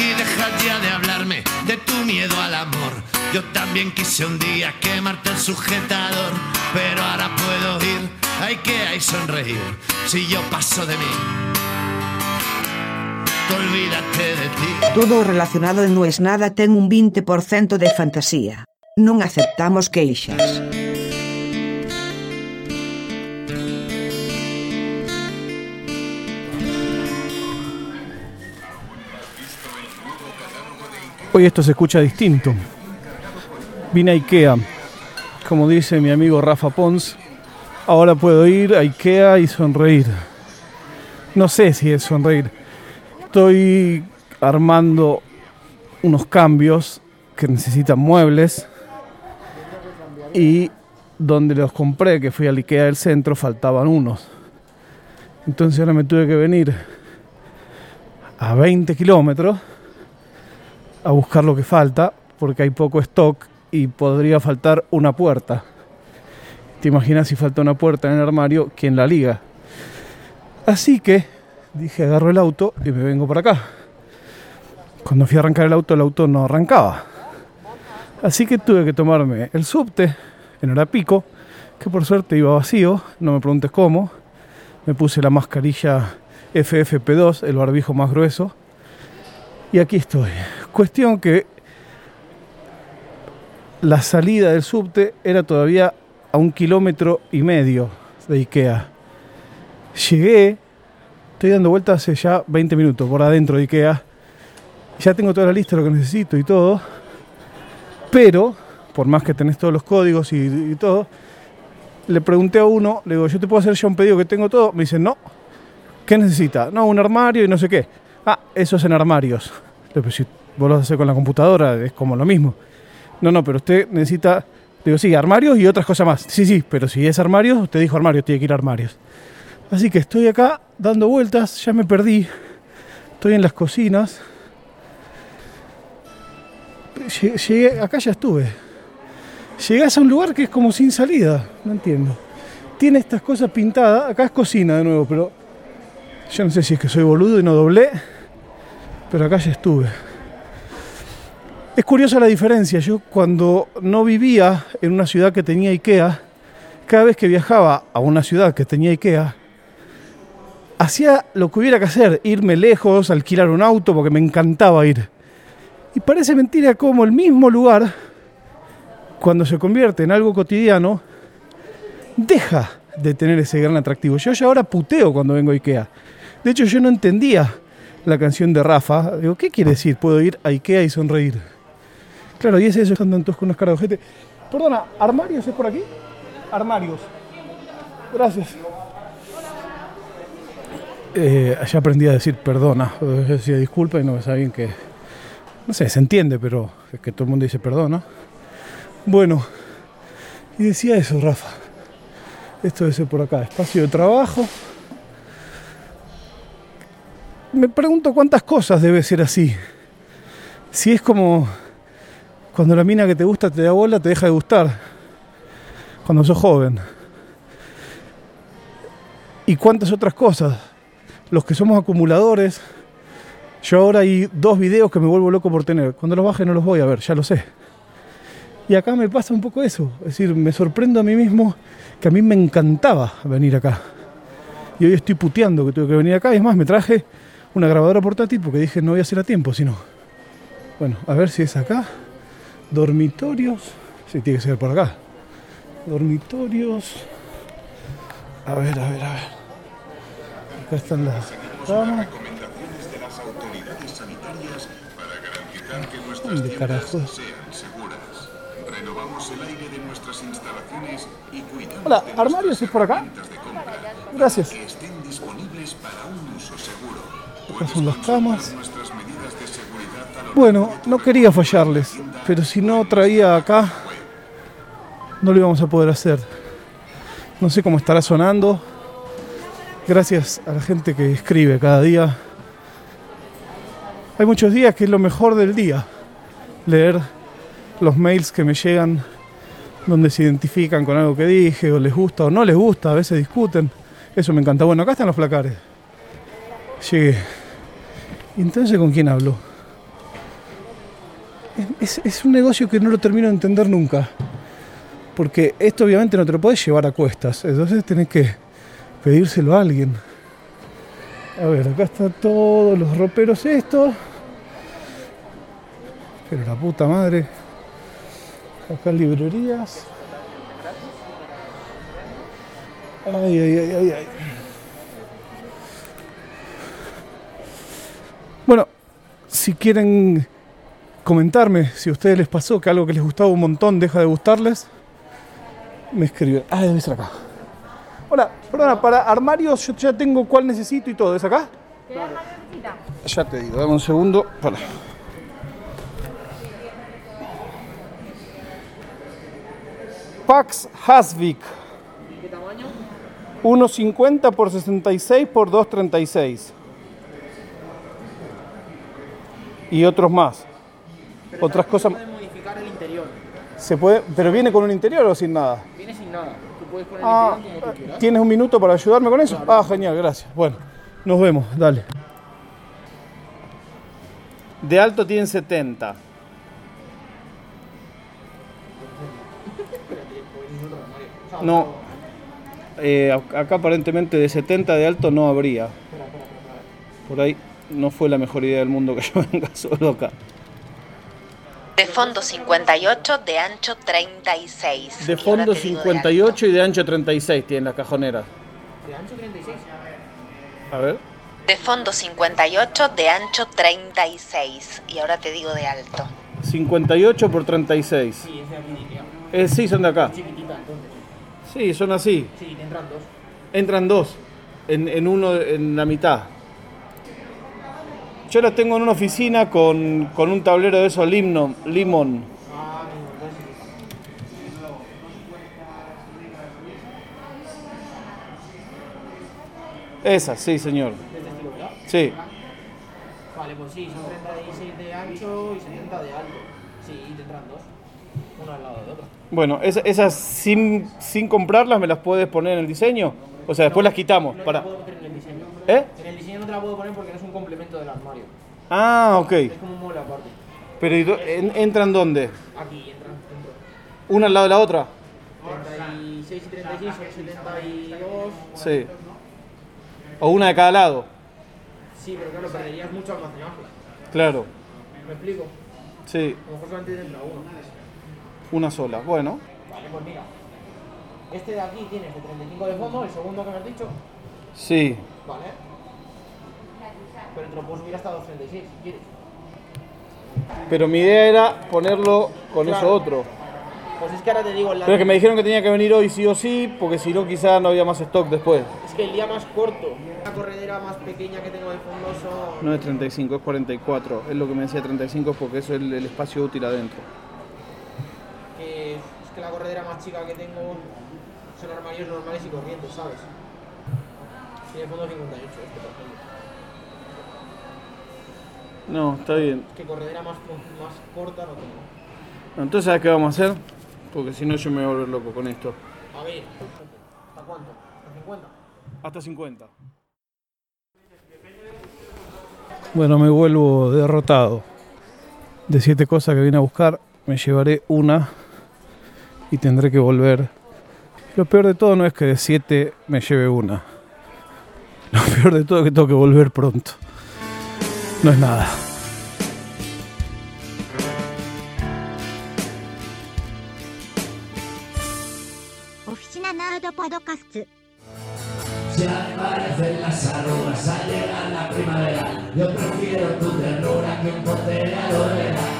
y deja ya de hablarme de tu miedo al amor. Yo también quise un día quemarte el sujetador, pero ahora puedo ir, hay que sonreír, si yo paso de mí. Olvídate de ti. Todo relacionado No es nada ten un 20% de fantasía. Non aceptamos queixas. Hoy esto se escucha distinto. Vine a Ikea. Como dice mi amigo Rafa Pons, ahora puedo ir a Ikea y sonreír. No sé si es sonreír. Estoy armando unos cambios que necesitan muebles y donde los compré, que fui al Ikea del centro, faltaban unos. Entonces ahora me tuve que venir a 20 kilómetros a buscar lo que falta, porque hay poco stock y podría faltar una puerta. ¿Te imaginas si falta una puerta en el armario? ¿Quién la liga? Así que dije, agarro el auto y me vengo para acá. Cuando fui a arrancar el auto, el auto no arrancaba. Así que tuve que tomarme el subte en hora pico, que por suerte iba vacío, no me preguntes cómo. Me puse la mascarilla FFP2, el barbijo más grueso. Y aquí estoy. Cuestión que la salida del subte era todavía a un kilómetro y medio de Ikea. Llegué, estoy dando vueltas hace ya 20 minutos por adentro de Ikea. Ya tengo toda la lista de lo que necesito y todo. Pero, por más que tenés todos los códigos y, todo, le pregunté a uno, le digo, ¿yo te puedo hacer ya un pedido que tengo todo? Me dice, no. ¿Qué necesita? No, un armario y no sé qué. Ah, eso es en armarios. Le digo, si vos lo haces con la computadora, es como lo mismo. No, no, pero usted necesita, digo, sí, armarios y otras cosas más. Sí, sí, pero si es armarios, usted dijo armarios, tiene que ir a armarios. Así que estoy acá dando vueltas, ya me perdí. Estoy en las cocinas. Lle- Llegué, acá ya estuve. Llegás a un lugar que es como sin salida, no entiendo. Tiene estas cosas pintadas, acá es cocina de nuevo, pero yo no sé si es que soy boludo y no doblé, pero acá ya estuve. Es curiosa la diferencia. Yo cuando no vivía en una ciudad que tenía IKEA, cada vez que viajaba a una ciudad que tenía IKEA, hacía lo que hubiera que hacer, irme lejos, alquilar un auto, porque me encantaba ir. Y parece mentira como el mismo lugar, cuando se convierte en algo cotidiano, deja de tener ese gran atractivo. Yo ya ahora puteo cuando vengo a IKEA. De hecho, yo no entendía la canción de Rafa. Digo, ¿qué quiere decir? Puedo ir a IKEA y sonreír. Claro, y es eso, están todos con unas caras de ojete. Perdona, ¿armarios es por aquí? Armarios. Gracias. Eh, ya aprendí a decir perdona. Yo decía disculpa y no me sabían que. No sé, se entiende, pero es que todo el mundo dice perdona. Bueno, y decía eso, Rafa. Esto ser por acá, espacio de trabajo. Me pregunto cuántas cosas debe ser así. Si es como cuando la mina que te gusta te da bola, te deja de gustar. Cuando sos joven. Y cuántas otras cosas. Los que somos acumuladores. Yo ahora hay dos videos que me vuelvo loco por tener. Cuando los baje no los voy a ver, ya lo sé. Y acá me pasa un poco eso. Es decir, me sorprendo a mí mismo que a mí me encantaba venir acá. Y hoy estoy puteando que tuve que venir acá. Y es más, me traje una grabadora portátil porque dije no voy a hacer a tiempo, sino. Bueno, a ver si es acá. Dormitorios. Sí, tiene que ser por acá. Dormitorios. A ver, a ver, a ver. Acá están las camas. ¿Dónde cuidamos Hola, ¿armarios es por acá? Gracias. Son las camas. Bueno, no quería fallarles, pero si no traía acá, no lo íbamos a poder hacer. No sé cómo estará sonando. Gracias a la gente que escribe cada día. Hay muchos días que es lo mejor del día. Leer los mails que me llegan donde se identifican con algo que dije, o les gusta o no les gusta, a veces discuten. Eso me encanta. Bueno, acá están los placares. Llegué. ¿Y entonces con quién hablo? es, un negocio que no lo termino de entender nunca. Porque esto obviamente no te lo podés llevar a cuestas. Entonces tenés que pedírselo a alguien. A ver, acá están todos los roperos estos. Pero la puta madre. Acá librerías. Ay, ay, ay, ay, ay. Bueno, si quieren comentarme si a ustedes les pasó que algo que les gustaba un montón deja de gustarles, me escriben. Ah, debe ser acá. Hola, perdona, para armarios yo ya tengo cuál necesito y todo. ¿Es acá? Ya te digo, dame un segundo. Para. Pax Hasvik. ¿Qué tamaño? 1,50 por 66 por 2,36. Y otros más. Otras cosas. puede modificar el interior. Se puede, pero viene con un interior o sin nada. Viene sin nada. Tú puedes poner Ah, el interior como tú quieras. ¿Tienes un minuto para ayudarme con eso? Ah, genial, gracias. Bueno, nos vemos, dale. De alto tienen 70. No, eh, ac- acá aparentemente de 70 de alto no habría. Por ahí no fue la mejor idea del mundo que yo venga solo acá. De fondo 58, de ancho 36. De fondo te digo de 58 y de ancho 36 tienen las cajoneras. De ancho 36. A ver. De fondo 58, de ancho 36. Y ahora te digo de alto. 58 por 36. Sí, es de aquí. Eh, sí, son de acá. Chiquitita, entonces. Sí, son así. Sí, entran dos. Entran dos. En, en uno en la mitad. Yo las tengo en una oficina con, con un tablero de esos limno, limón. No, entonces sí. Esas, sí, señor. De este. Sí. Vale, pues sí, son 36 de ancho y 70 de alto. Sí, te entran dos. Uno al lado del otro. Bueno, es- esas sin, sin comprarlas me las puedes poner en el diseño. O sea, después las quitamos. No Para... la puedo meter en el diseño. ¿Eh? En el diseño no te la puedo poner porque no es un complemento del armario. Ah, ok. Es como un mueble aparte. Pero ¿y do- en- ¿entran dónde? Aquí entran dentro. ¿Una al lado de la otra? 36 y 36 son 72. Sí. O una de cada lado. Sí, pero claro, perderías mucho almacenaje. Claro. ¿Me explico? Sí, A lo mejor solamente te entra uno. una sola. Bueno. Vale, pues mira. Este de aquí tienes de 35 de fondo, el segundo que me has dicho. Sí. Vale. Pero te lo puedo subir hasta 236 si quieres. Pero mi idea era ponerlo con eso otro. Pues es que ahora te digo, el Pero es que me dijeron que tenía que venir hoy sí o sí, porque si no quizás no había más stock después. es que el día más corto, la corredera más pequeña que tengo de fondo son. No es 35, es 44. Es lo que me decía 35 porque eso es el, el espacio útil adentro. Que es que la corredera más chica que tengo son armarios normales y corrientes, ¿sabes? Tiene fondo 58 este, por ejemplo. No, está bien. Que corredera más, más corta no tengo. Entonces, ¿sabes qué vamos a hacer? Porque si no yo me voy a volver loco con esto. A ver, ¿hasta cuánto? ¿Hasta 50? Hasta 50. Bueno, me vuelvo derrotado. De siete cosas que vine a buscar, me llevaré una y tendré que volver. Lo peor de todo no es que de siete me lleve una. Lo peor de todo es que tengo que volver pronto no es nada. Oficina Nerd Podcast. Ya aparecen las arrugas, al llegar la primavera. Yo prefiero tu ternura que un pote de adorera.